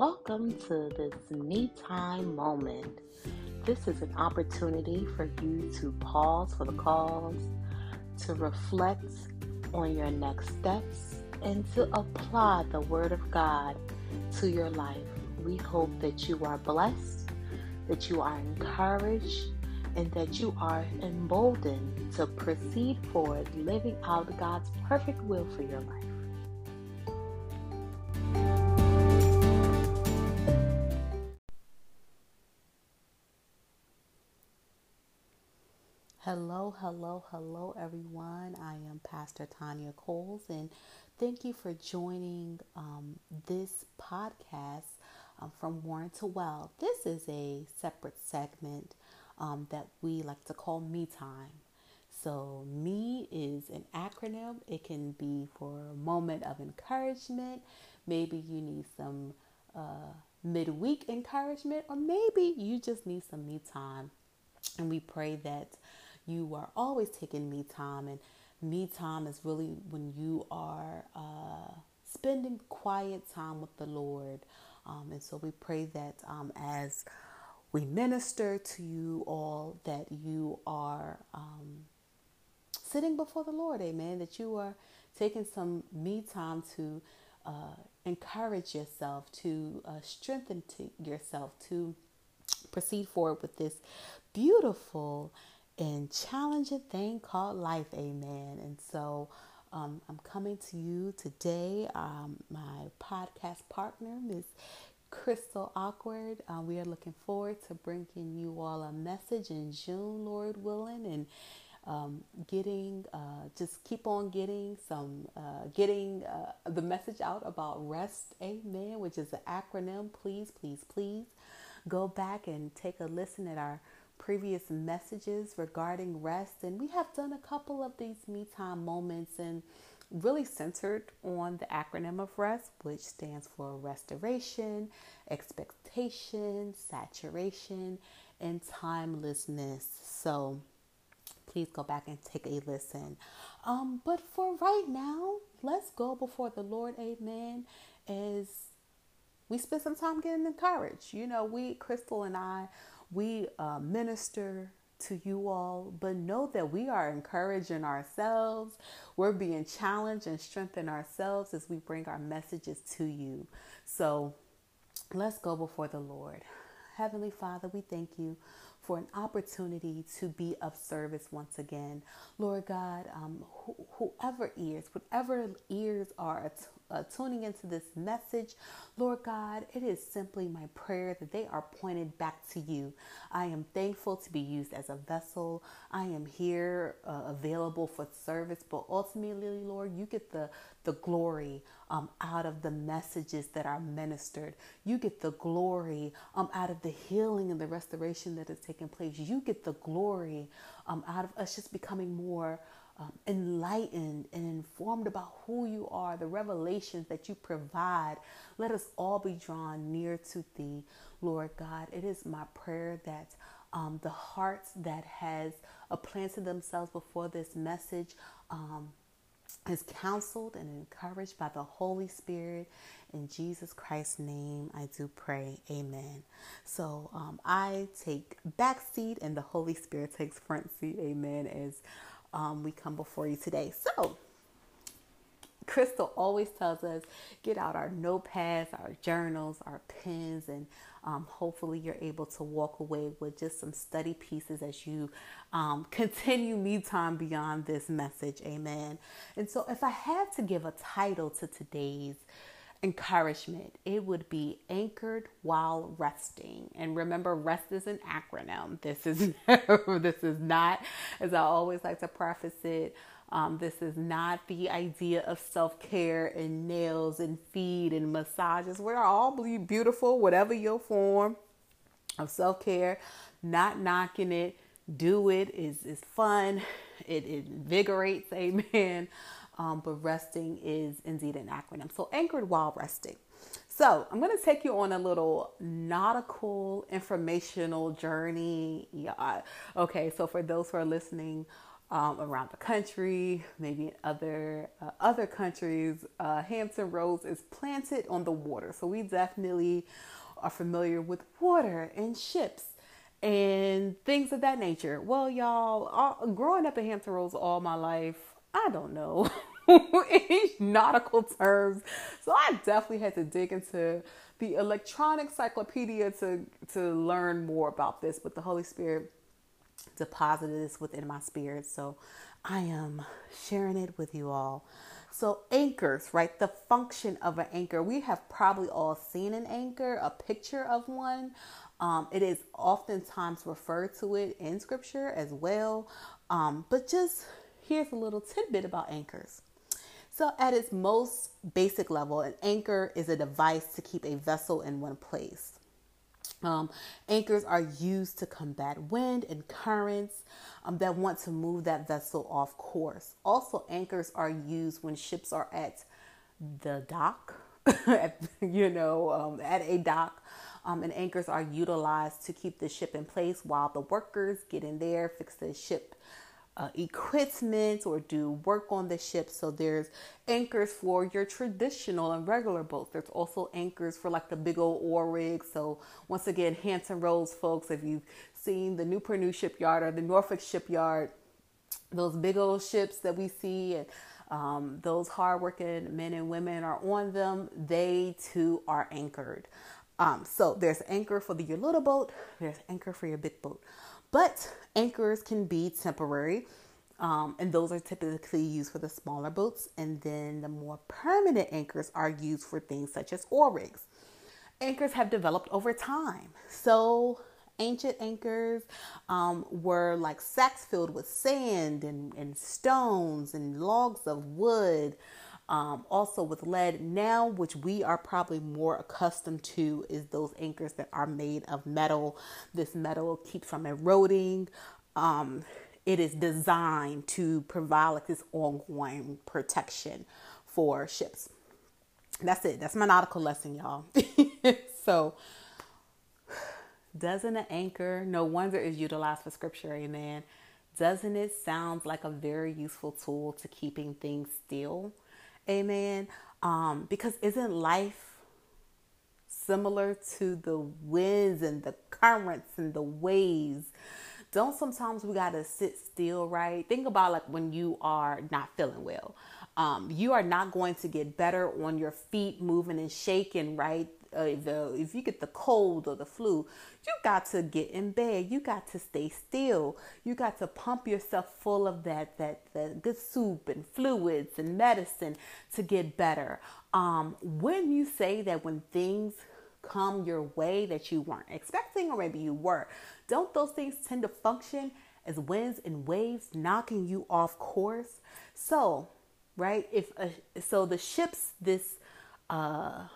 Welcome to this me time moment. This is an opportunity for you to pause for the cause, to reflect on your next steps, and to apply the Word of God to your life. We hope that you are blessed, that you are encouraged, and that you are emboldened to proceed forward living out God's perfect will for your life. Hello, hello, hello, everyone. I am Pastor Tanya Coles, and thank you for joining um, this podcast um, from Warren to Well. This is a separate segment um, that we like to call Me Time. So, me is an acronym. It can be for a moment of encouragement. Maybe you need some uh, midweek encouragement, or maybe you just need some me time. And we pray that you are always taking me time. And me time is really when you are uh, spending quiet time with the Lord. Um, and so we pray that um, as we minister to you all, that you are um, sitting before the Lord, amen, that you are taking some me time to uh, encourage yourself, to uh, strengthen to yourself, to proceed forward with this beautiful and challenging thing called life. Amen. And so um, I'm coming to you today. Um, my podcast partner, Ms. Crystal Awkward. Uh, we are looking forward to bringing you all a message in June, Lord willing, and um, getting uh, just keep on getting some uh, getting uh, the message out about rest amen which is the acronym please please please go back and take a listen at our previous messages regarding rest. And we have done a couple of these me time moments and really centered on the acronym of REST, which stands for restoration, expectation, saturation, and timelessness. So please go back and take a listen. Um, but for right now, let's go before the Lord, amen, as we spend some time getting encouraged. You know, we, Crystal and I, we uh, minister to you all, but know that we are encouraging ourselves. We're being challenged and strengthen ourselves as we bring our messages to you. So let's go before the Lord. Heavenly Father, we thank you for an opportunity to be of service once again. Lord God, um, whoever ears, whatever ears are uh, tuning into this message, Lord God, it is simply my prayer that they are pointed back to you. I am thankful to be used as a vessel. I am here uh, available for service, but ultimately, Lord, you get the, the glory um, out of the messages that are ministered. You get the glory um, out of the healing and the restoration that is taking place. You get the glory um, out of us just becoming more um, enlightened and informed about who you are, the revelations that you provide. Let us all be drawn near to Thee, Lord God. It is my prayer that um, the hearts that has uh, planted themselves before this message um, is counseled and encouraged by the Holy Spirit. In Jesus Christ's name, I do pray. Amen. So um, I take back seat and the Holy Spirit takes front seat. Amen. As um, we come before you today. So, Crystal always tells us get out our notepads, our journals, our pens, and um, hopefully you're able to walk away with just some study pieces as you um, continue me time beyond this message. Amen. And so, if I had to give a title to today's encouragement, it would be anchored while resting. And remember, rest is an acronym. This is this is not, as I always like to preface it. Um, this is not the idea of self care and nails and feed and massages. We're all beautiful, whatever your form of self care. Not knocking it. Do it is is fun. It, it invigorates. Amen um, but resting is indeed an acronym. So, anchored while resting. So, I'm going to take you on a little nautical informational journey. Yeah. Okay, so for those who are listening um, around the country, maybe in other uh, other countries, uh, Hampton Roads is planted on the water. So we definitely are familiar with water and ships and things of that nature. Well, y'all, all, growing up in Hampton Roads all my life, I don't know any nautical terms, so I definitely had to dig into the electronic encyclopedia to to learn more about this. But the Holy Spirit deposited this within my spirit. So I am sharing it with you all. So, anchors, right? The function of an anchor. We have probably all seen an anchor, a picture of one. Um, it is oftentimes referred to it in scripture as well. Um, but just here's a little tidbit about anchors. So, at its most basic level, an anchor is a device to keep a vessel in one place. Um, anchors are used to combat wind and currents um, that want to move that vessel off course. Also, anchors are used when ships are at the dock, at, you know, um, at a dock. Um, and anchors are utilized to keep the ship in place while the workers get in there, fix the ship uh, equipment or do work on the ship. So there's anchors for your traditional and regular boats. There's also anchors for like the big old oil rigs. So once again, Hampton Roads folks, if you've seen the Newport News shipyard or the Norfolk shipyard, those big old ships that we see and um, those hardworking men and women are on them. They too are anchored. Um, so there's anchor for the, your little boat. There's anchor for your big boat. But anchors can be temporary, um, and those are typically used for the smaller boats. And then the more permanent anchors are used for things such as oil rigs. Anchors have developed over time. So ancient anchors um, were like sacks filled with sand and, and stones and logs of wood um, also with lead now, which we are probably more accustomed to, is those anchors that are made of metal. This metal keeps from eroding. Um, it is designed to provide like this ongoing protection for ships. That's it. That's my nautical lesson, y'all. so, doesn't an anchor, no wonder is utilized for scripture, amen. Doesn't it sound like a very useful tool to keeping things still? Amen. Um, because isn't life similar to the winds and the currents and the waves? Don't sometimes we gotta sit still, right? Think about like when you are not feeling well. Um, you are not going to get better on your feet moving and shaking, right? Uh, the if you get the cold or the flu, you got to get in bed. You got to stay still. You got to pump yourself full of that that that good soup and fluids and medicine to get better. Um, when you say that when things come your way that you weren't expecting or maybe you were, don't those things tend to function as winds and waves knocking you off course? So, right, if uh, so, the ships this. Uh,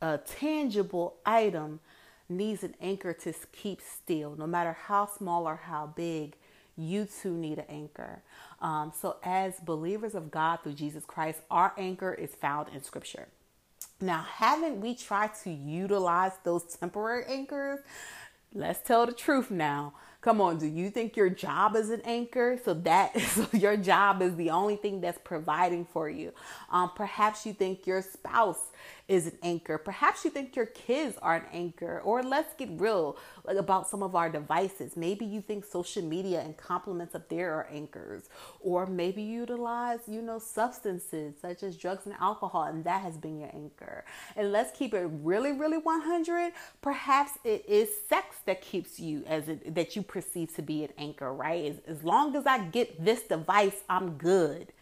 a tangible item needs an anchor to keep still, no matter how small or how big. You too need an anchor. Um, so, as believers of God through Jesus Christ, our anchor is found in Scripture. Now, haven't we tried to utilize those temporary anchors? Let's tell the truth now. Come on, do you think your job is an anchor? So that so your job is the only thing that's providing for you. Um, perhaps you think your spouse is an anchor. Perhaps you think your kids are an anchor. Or let's get real like, about some of our devices. Maybe you think social media and compliments up there are anchors. Or maybe you utilize, you know, substances such as drugs and alcohol, and that has been your anchor. And let's keep it really, really 100. Perhaps it is sex that keeps you as it, that you perceive to be an anchor, right? As, as long as I get this device, I'm good.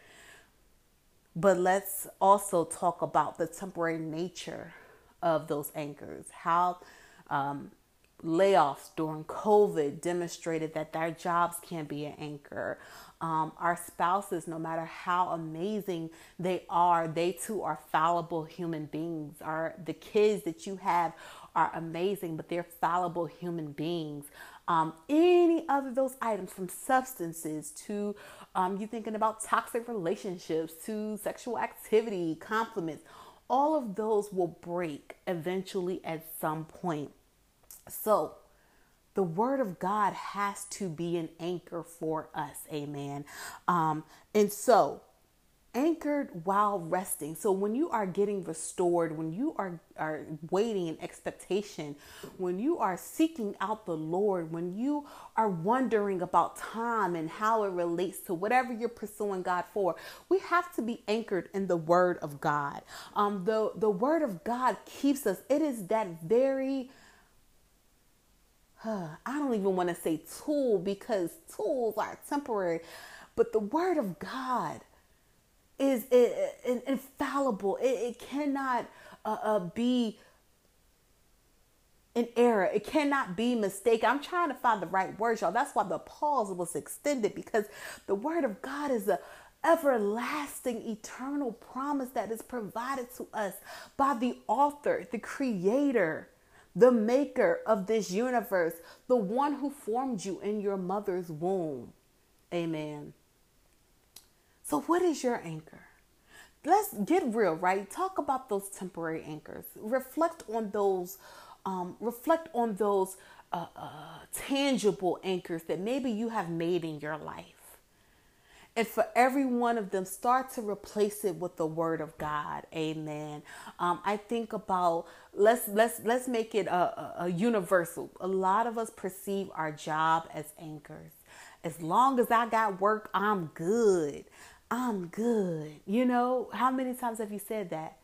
But let's also talk about the temporary nature of those anchors. How um, layoffs during COVID demonstrated that their jobs can be an anchor. Um, our spouses, no matter how amazing they are, they too are fallible human beings. Are the kids that you have are amazing, but they're fallible human beings. Um, any other those items from substances to um, you thinking about toxic relationships to sexual activity, compliments, all of those will break eventually at some point. So, the word of God has to be an anchor for us. Amen. Um, and so anchored while resting. So when you are getting restored, when you are, are waiting in expectation, when you are seeking out the Lord, when you are wondering about time and how it relates to whatever you're pursuing God for, we have to be anchored in the word of God. Um, the, the word of God keeps us. It is that very I don't even want to say tool because tools are temporary, but the word of God is infallible. It, cannot uh, uh, be an error. It cannot be mistaken. I'm trying to find the right words, y'all. That's why the pause was extended because the word of God is a everlasting, eternal promise that is provided to us by the author, the creator, the maker of this universe, the one who formed you in your mother's womb. Amen. So, what is your anchor? Let's get real, right? Talk about those temporary anchors. Reflect on those. Um, reflect on those uh, uh, tangible anchors that maybe you have made in your life. And for every one of them, start to replace it with the word of God. Amen. Um, I think about let's let's let's make it a, a, a universal. A lot of us perceive our job as anchors. As long as I got work, I'm good. I'm good. You know, how many times have you said that?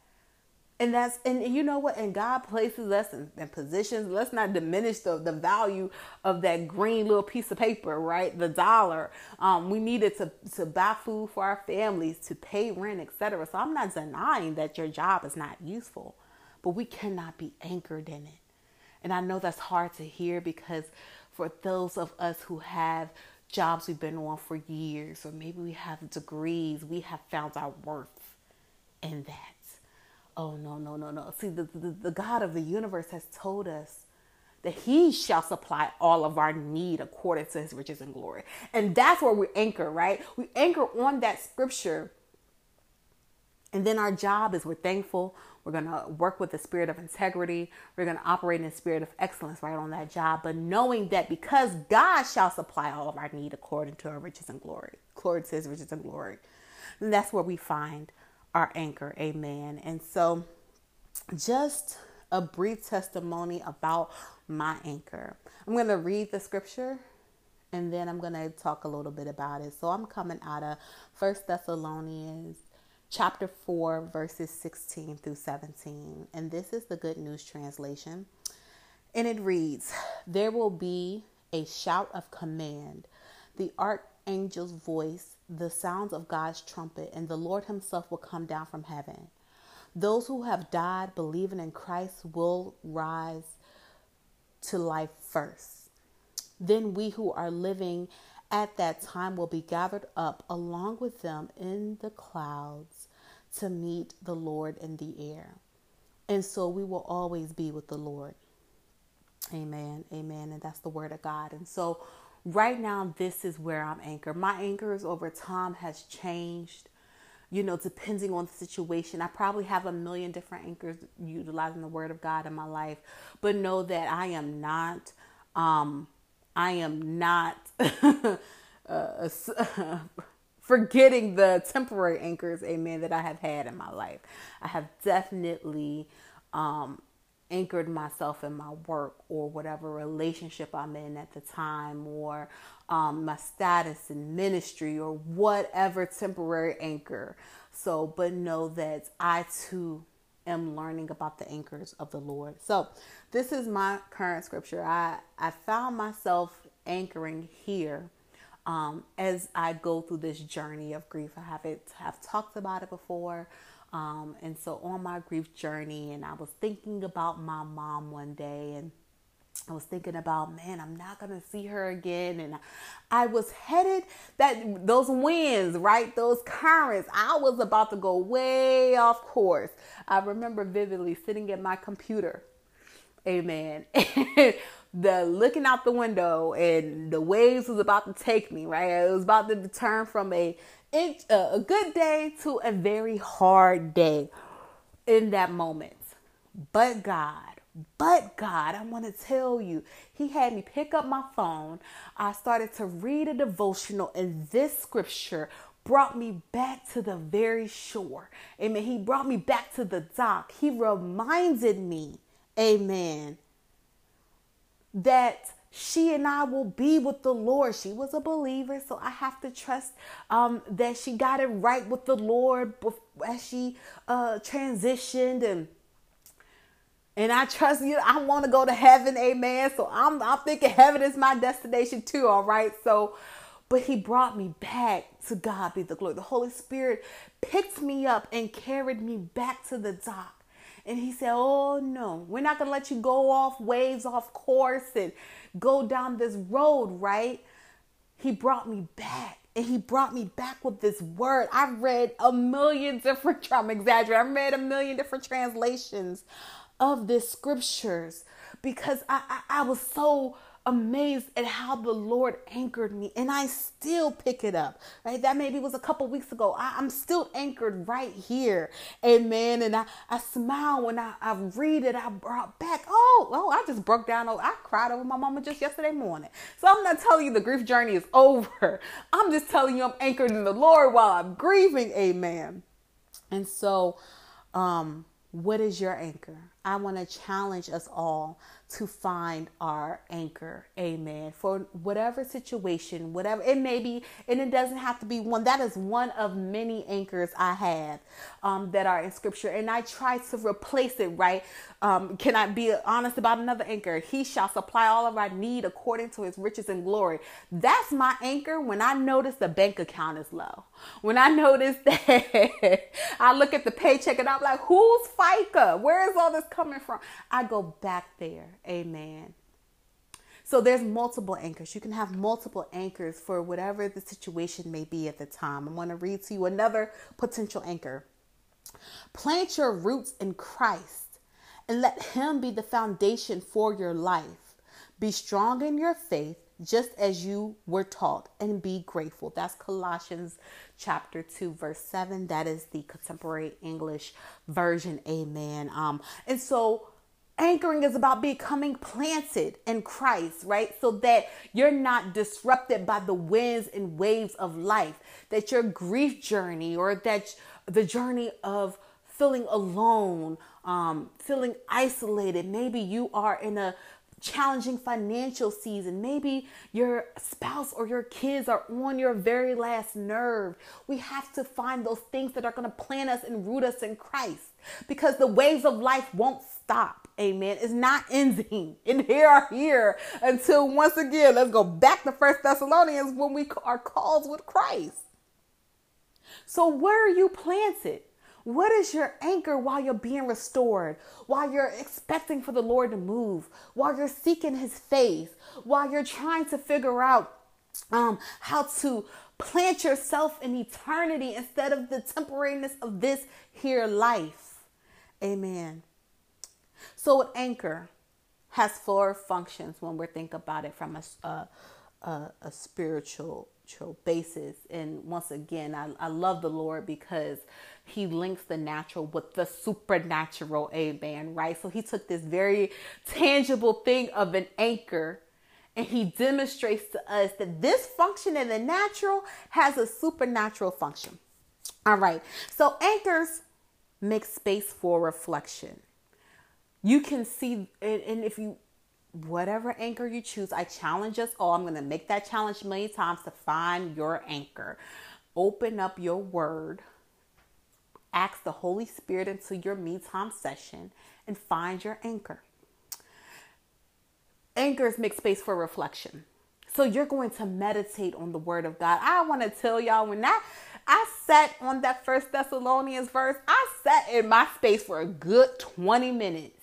And that's and you know what? And God places us in, in, positions. Let's not diminish the, the value of that green little piece of paper, right? The dollar. Um, we needed to to buy food for our families, to pay rent, etc. So I'm not denying that your job is not useful, but we cannot be anchored in it. And I know that's hard to hear because for those of us who have jobs we've been on for years, or maybe we have degrees, we have found our worth in that. Oh, no, no, no, no. See, the, the, the God of the universe has told us that he shall supply all of our need according to his riches and glory. And that's where we anchor, right? We anchor on that scripture. And then our job is we're thankful, we're going to work with the spirit of integrity. We're going to operate in the spirit of excellence right on that job. But knowing that because God shall supply all of our need according to our riches and glory, according to his riches and glory. And that's where we find our anchor. Amen. And so just a brief testimony about my anchor. I'm going to read the scripture and then I'm going to talk a little bit about it. So I'm coming out of First Thessalonians chapter 4, verses 16 through 17. And this is the Good News Translation. And it reads There will be a shout of command, the archangel's voice, the sounds of God's trumpet, and the Lord Himself will come down from heaven. Those who have died believing in Christ will rise to life first. Then we who are living at that time will be gathered up along with them in the clouds to meet the Lord in the air. And so we will always be with the Lord. Amen. Amen. And that's the word of God. And so right now, this is where I'm anchored. My anchors over time has changed, you know, depending on the situation. I probably have a million different anchors utilizing the word of God in my life, but know that I am not, um, I am not forgetting the temporary anchors, amen, that I have had in my life. I have definitely um, anchored myself in my work or whatever relationship I'm in at the time or um, my status in ministry or whatever temporary anchor. So, but know that I too am learning about the anchors of the Lord. So, this is my current scripture. I, I found myself anchoring here um, as I go through this journey of grief. I haven't have talked about it before. Um, and so on my grief journey, and I was thinking about my mom one day, and I was thinking about, man, I'm not gonna see her again, and I was headed that those winds, right, those currents. I was about to go way off course. I remember vividly sitting at my computer, amen, the looking out the window and the waves was about to take me right it was about to turn from a uh, a good day to a very hard day in that moment but god But God, I want to tell you, He had me pick up my phone. I started to read a devotional, and this scripture brought me back to the very shore. Amen. He brought me back to the dock. He reminded me, Amen, that she and I will be with the Lord. She was a believer, so I have to trust um, that she got it right with the Lord as she uh, transitioned and and I trust you. I want to go to heaven, amen. So I'm I'm thinking heaven is my destination too, all right. So, but He brought me back to God be the glory. The Holy Spirit picked me up and carried me back to the dock. And he said, Oh no, we're not gonna let you go off waves, off course, and go down this road, right? He brought me back. And he brought me back with this word. I read a million different, I'm exaggerating, I read a million different translations of the scriptures because I, I, I was so amazed at how the Lord anchored me, and I still pick it up. Right, that maybe was a couple weeks ago. I, am still anchored right here, Amen. And I, I smile when I, I read it. I brought back. Oh, oh, I just broke down. Oh, I cried over my mama just yesterday morning. So I'm not telling you the grief journey is over. I'm just telling you I'm anchored in the Lord while I'm grieving, Amen. And so, um, what is your anchor? I want to challenge us all to find our anchor. Amen. For whatever situation, whatever it may be, and it doesn't have to be one. That is one of many anchors I have um, that are in scripture. And I try to replace it, right? Um, can I be honest about another anchor? He shall supply all of our need according to his riches and glory. That's my anchor when I notice the bank account is low. When I notice that I look at the paycheck and I'm like, who's FICA? Where is all this coming from? I go back there. Amen. So there's multiple anchors. You can have multiple anchors for whatever the situation may be at the time. I want to read to you another potential anchor. Plant your roots in Christ and let Him be the foundation for your life. Be strong in your faith, just as you were taught, and be grateful. That's Colossians chapter 2, verse 7. That is the contemporary English version. Amen. Um, and so Anchoring is about becoming planted in Christ, right? So that you're not disrupted by the winds and waves of life, that your grief journey or that the journey of feeling alone, um, feeling isolated. Maybe you are in a challenging financial season. Maybe your spouse or your kids are on your very last nerve. We have to find those things that are going to plant us and root us in Christ because the waves of life won't stop. Amen. It's not ending. And here are here until once again, let's go back to First Thessalonians when we are called with Christ. So where are you planted? What is your anchor while you're being restored, while you're expecting for the Lord to move, while you're seeking his face, while you're trying to figure out um, how to plant yourself in eternity instead of the temporariness of this here life? Amen. So, an anchor has four functions when we think about it from a, a, a, a spiritual basis. And once again, I, I love the Lord because he links the natural with the supernatural. Amen. Right? So he took this very tangible thing of an anchor and he demonstrates to us that this function in the natural has a supernatural function. All right. So anchors make space for reflection. You can see, and if you, whatever anchor you choose, I challenge us all. I'm going to make that challenge many times to find your anchor. Open up your word Ask the Holy Spirit into your me time session and find your anchor. Anchors make space for reflection. So you're going to meditate on the word of God. I want to tell y'all when that I sat on that first Thessalonians verse, I sat in my space for a good 20 minutes,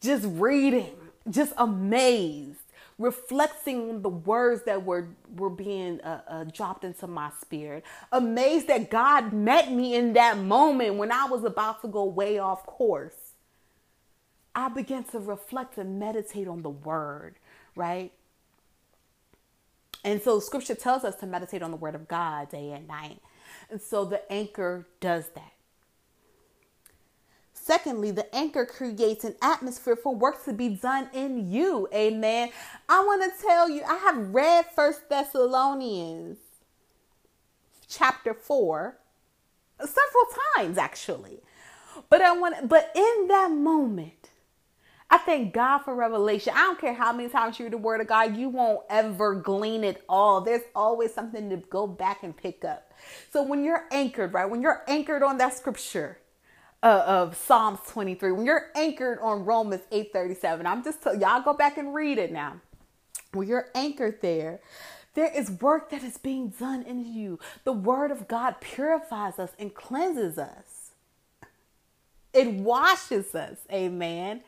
just reading, just amazed reflecting on the words that were were being uh, uh, dropped into my spirit. Amazed that god met me in that moment when i was about to go way off course. I began to reflect and meditate on the word right? And so scripture tells us to meditate on the word of god day and night and so the anchor does that secondly, the anchor creates an atmosphere for work to be done in you. Amen. I want to tell you, I have read First Thessalonians chapter 4 several times actually. But I want but in that moment, I thank God for revelation. I don't care how many times you read the word of God, you won't ever glean it all. There's always something to go back and pick up. So when you're anchored, right? When you're anchored on that scripture, uh, of Psalms 23, when you're anchored on Romans 8:37, I'm just tell y'all go back and read it now. When you're anchored there, there is work that is being done in you. The word of God purifies us and cleanses us. It washes us. Amen.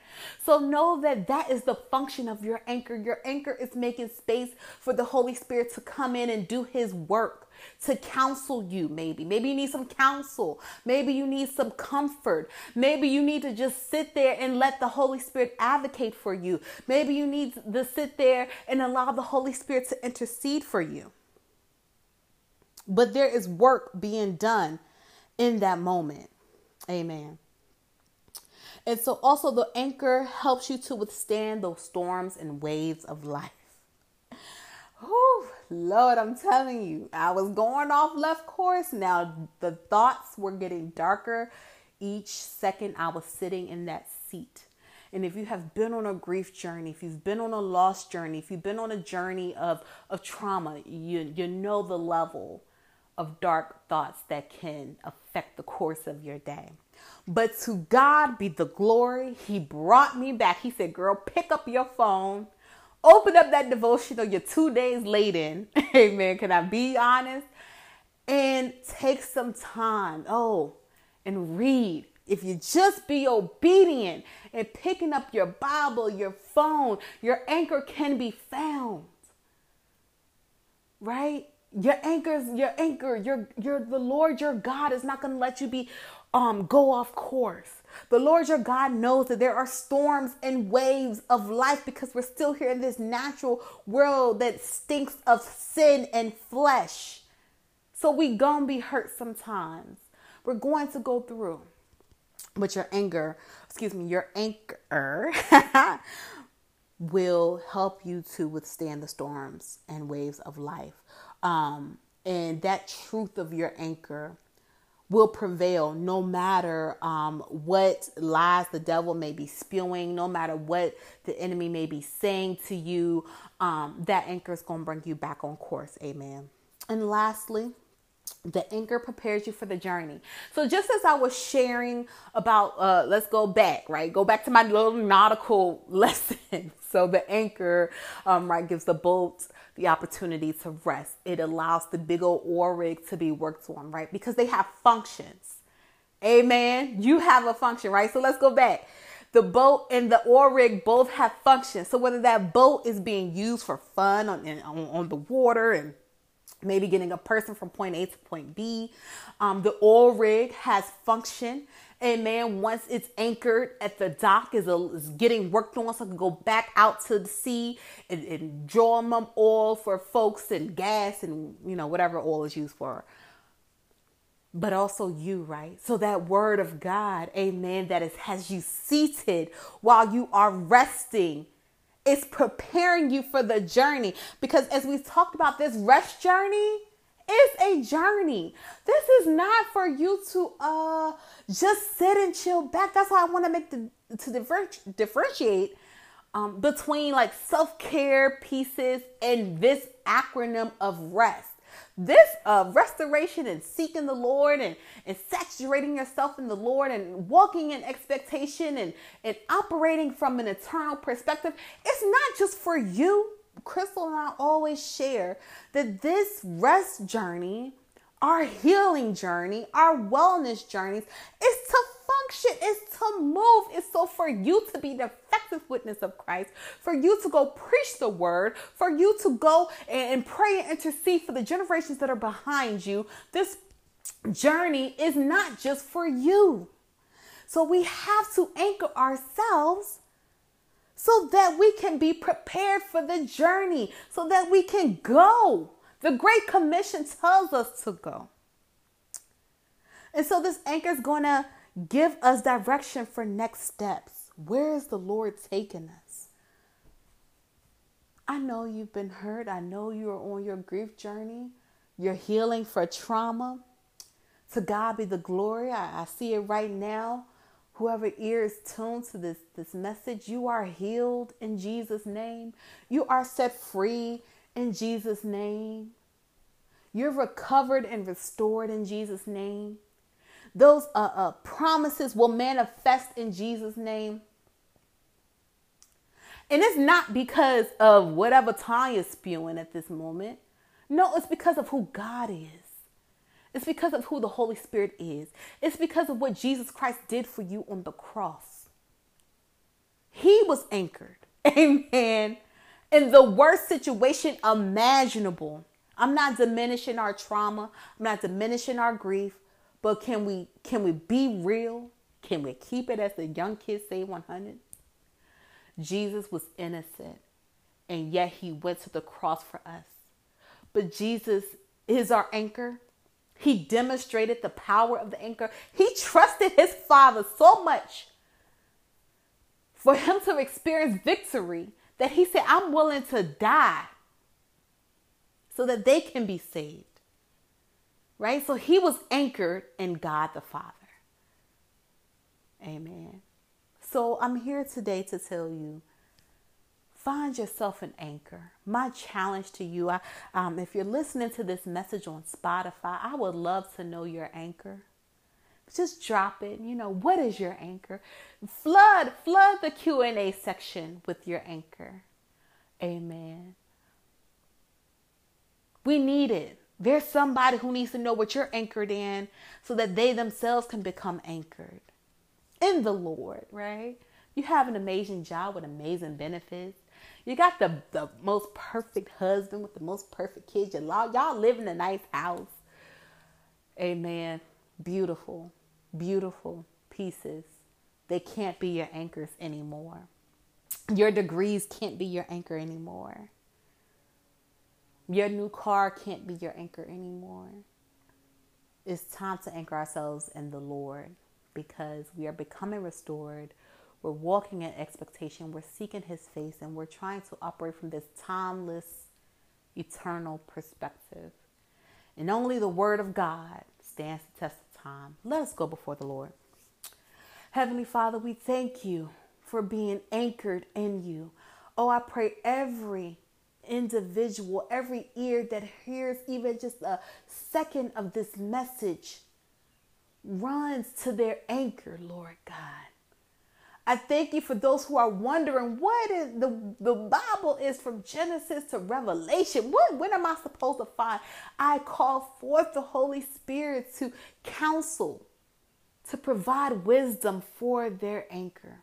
So know that that is the function of your anchor. Your anchor is making space for the Holy Spirit to come in and do his work, to counsel you, maybe. Maybe you need some counsel. Maybe you need some comfort. Maybe you need to just sit there and let the Holy Spirit advocate for you. Maybe you need to sit there and allow the Holy Spirit to intercede for you. But there is work being done in that moment. Amen. And so also the anchor helps you to withstand those storms and waves of life. Oh, Lord, I'm telling you, I was going off left course. Now the thoughts were getting darker each second I was sitting in that seat. And if you have been on a grief journey, if you've been on a loss journey, if you've been on a journey of, of trauma, you, you know the level of dark thoughts that can affect the course of your day. But to God be the glory. He brought me back. He said, Girl, pick up your phone, open up that devotional you're two days late in. Amen. Can I be honest? And take some time. Oh, and read. If you just be obedient and picking up your Bible, your phone, your anchor can be found. Right? Your anchors, your anchor, your your the Lord your God is not going to let you be um, go off course. The Lord your God knows that there are storms and waves of life because we're still here in this natural world that stinks of sin and flesh. So we gonna be hurt sometimes. We're going to go through. But your anger, excuse me, your anchor will help you to withstand the storms and waves of life. Um, and that truth of your anchor will prevail no matter um, what lies the devil may be spewing, no matter what the enemy may be saying to you. Um, that anchor is going to bring you back on course. Amen. And lastly, the anchor prepares you for the journey. So just as I was sharing about, uh, let's go back, right? Go back to my little nautical lesson. So the anchor, um, right, gives the boat the opportunity to rest. It allows the big old oil rig to be worked on, right? Because they have functions. Amen. You have a function, right? So let's go back. The boat and the oil rig both have functions. So whether that boat is being used for fun on, on, on the water and maybe getting a person from point A to point B, um, the oil rig has function Amen. Once it's anchored at the dock, is, a, is getting worked on, so I can go back out to the sea and, and draw them oil for folks and gas and you know whatever oil is used for. But also you, right? So that word of God, Amen, that is has you seated while you are resting. It's preparing you for the journey because as we talked about this rest journey it's a journey. This is not for you to uh just sit and chill back. That's why I want to make the to differentiate um, between like self care pieces and this acronym of rest. This uh, restoration and seeking the Lord and, and saturating yourself in the Lord and walking in expectation and, and operating from an eternal perspective, it's not just for you. Crystal and I always share that this rest journey, our healing journey, our wellness journeys is to function, is to move, is so for you to be the effective witness of Christ, for you to go preach the word, for you to go and pray and intercede for the generations that are behind you. This journey is not just for you. So we have to anchor ourselves so that we can be prepared for the journey, so that we can go. The Great Commission tells us to go. And so this anchor is going to give us direction for next steps. Where is the Lord taking us? I know you've been hurt. I know you're on your grief journey. You're healing for trauma. To God be the glory. I, I see it right now. Whoever ear is tuned to this, this message, you are healed in Jesus' name. You are set free in Jesus' name. You're recovered and restored in Jesus' name. Those uh, uh, promises will manifest in Jesus' name. And it's not because of whatever Tanya's spewing at this moment. No, it's because of who God is. It's because of who the Holy Spirit is. It's because of what Jesus Christ did for you on the cross. He was anchored. Amen. In the worst situation imaginable. I'm not diminishing our trauma. I'm not diminishing our grief. But can we can we be real? Can we keep it as the young kids say 100? Jesus was innocent and yet he went to the cross for us. But Jesus is our anchor. He demonstrated the power of the anchor. He trusted his father so much for him to experience victory that he said, I'm willing to die so that they can be saved. Right? So he was anchored in God the Father. Amen. So I'm here today to tell you find yourself an anchor. My challenge to you, I, um, if you're listening to this message on Spotify, I would love to know your anchor. Just drop it. You know, what is your anchor? Flood, flood the Q&A section with your anchor. Amen. We need it. There's somebody who needs to know what you're anchored in so that they themselves can become anchored in the Lord, right? You have an amazing job with amazing benefits. You got the, the most perfect husband with the most perfect kids. Y'all, y'all live in a nice house. Amen. Beautiful, beautiful pieces. They can't be your anchors anymore. Your degrees can't be your anchor anymore. Your new car can't be your anchor anymore. It's time to anchor ourselves in the Lord because we are becoming restored we're walking in expectation. We're seeking His face and we're trying to operate from this timeless, eternal perspective. And only the Word of God stands the test of time. Let us go before the Lord. Heavenly Father, we thank you for being anchored in you. Oh, I pray every individual, every ear that hears even just a second of this message runs to their anchor, Lord God. I thank you for those who are wondering what is the, the Bible is from Genesis to Revelation. What when am I supposed to find? I call forth the Holy Spirit to counsel, to provide wisdom for their anchor.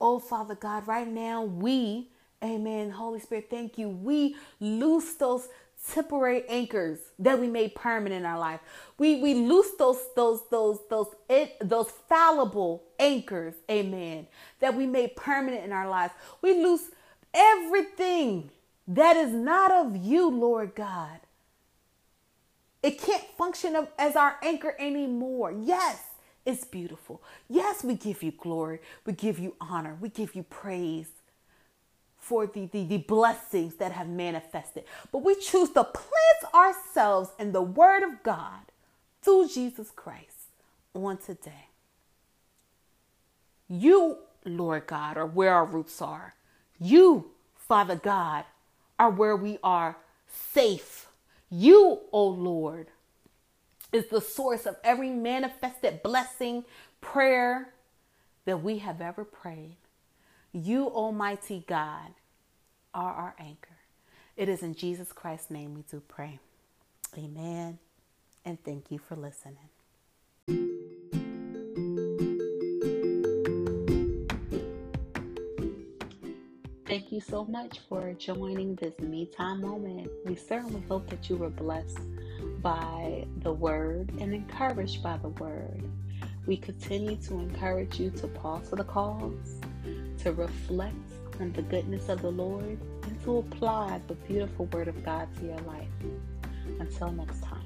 Oh Father God, right now we, Amen. Holy Spirit, thank you. We loose those temporary anchors that we made permanent in our life. We we loose those those those those it, those fallible anchors, amen, that we made permanent in our lives. We lose everything that is not of you, Lord God. It can't function as our anchor anymore. Yes, it's beautiful. Yes, we give you glory. We give you honor. We give you praise for the, the, the blessings that have manifested. But we choose to plant ourselves in the Word of God through Jesus Christ on today. You, Lord God, are where our roots are. You, Father God, are where we are safe. You, O oh Lord, is the source of every manifested blessing, prayer that we have ever prayed. You, Almighty God, are our anchor. It is in Jesus Christ's name we do pray. Amen. And thank you for listening. Thank you so much for joining this me time moment. We certainly hope that you were blessed by the word and encouraged by the word. We continue to encourage you to pause for the cause, to reflect the goodness of the Lord and to apply the beautiful Word of God to your life. Until next time.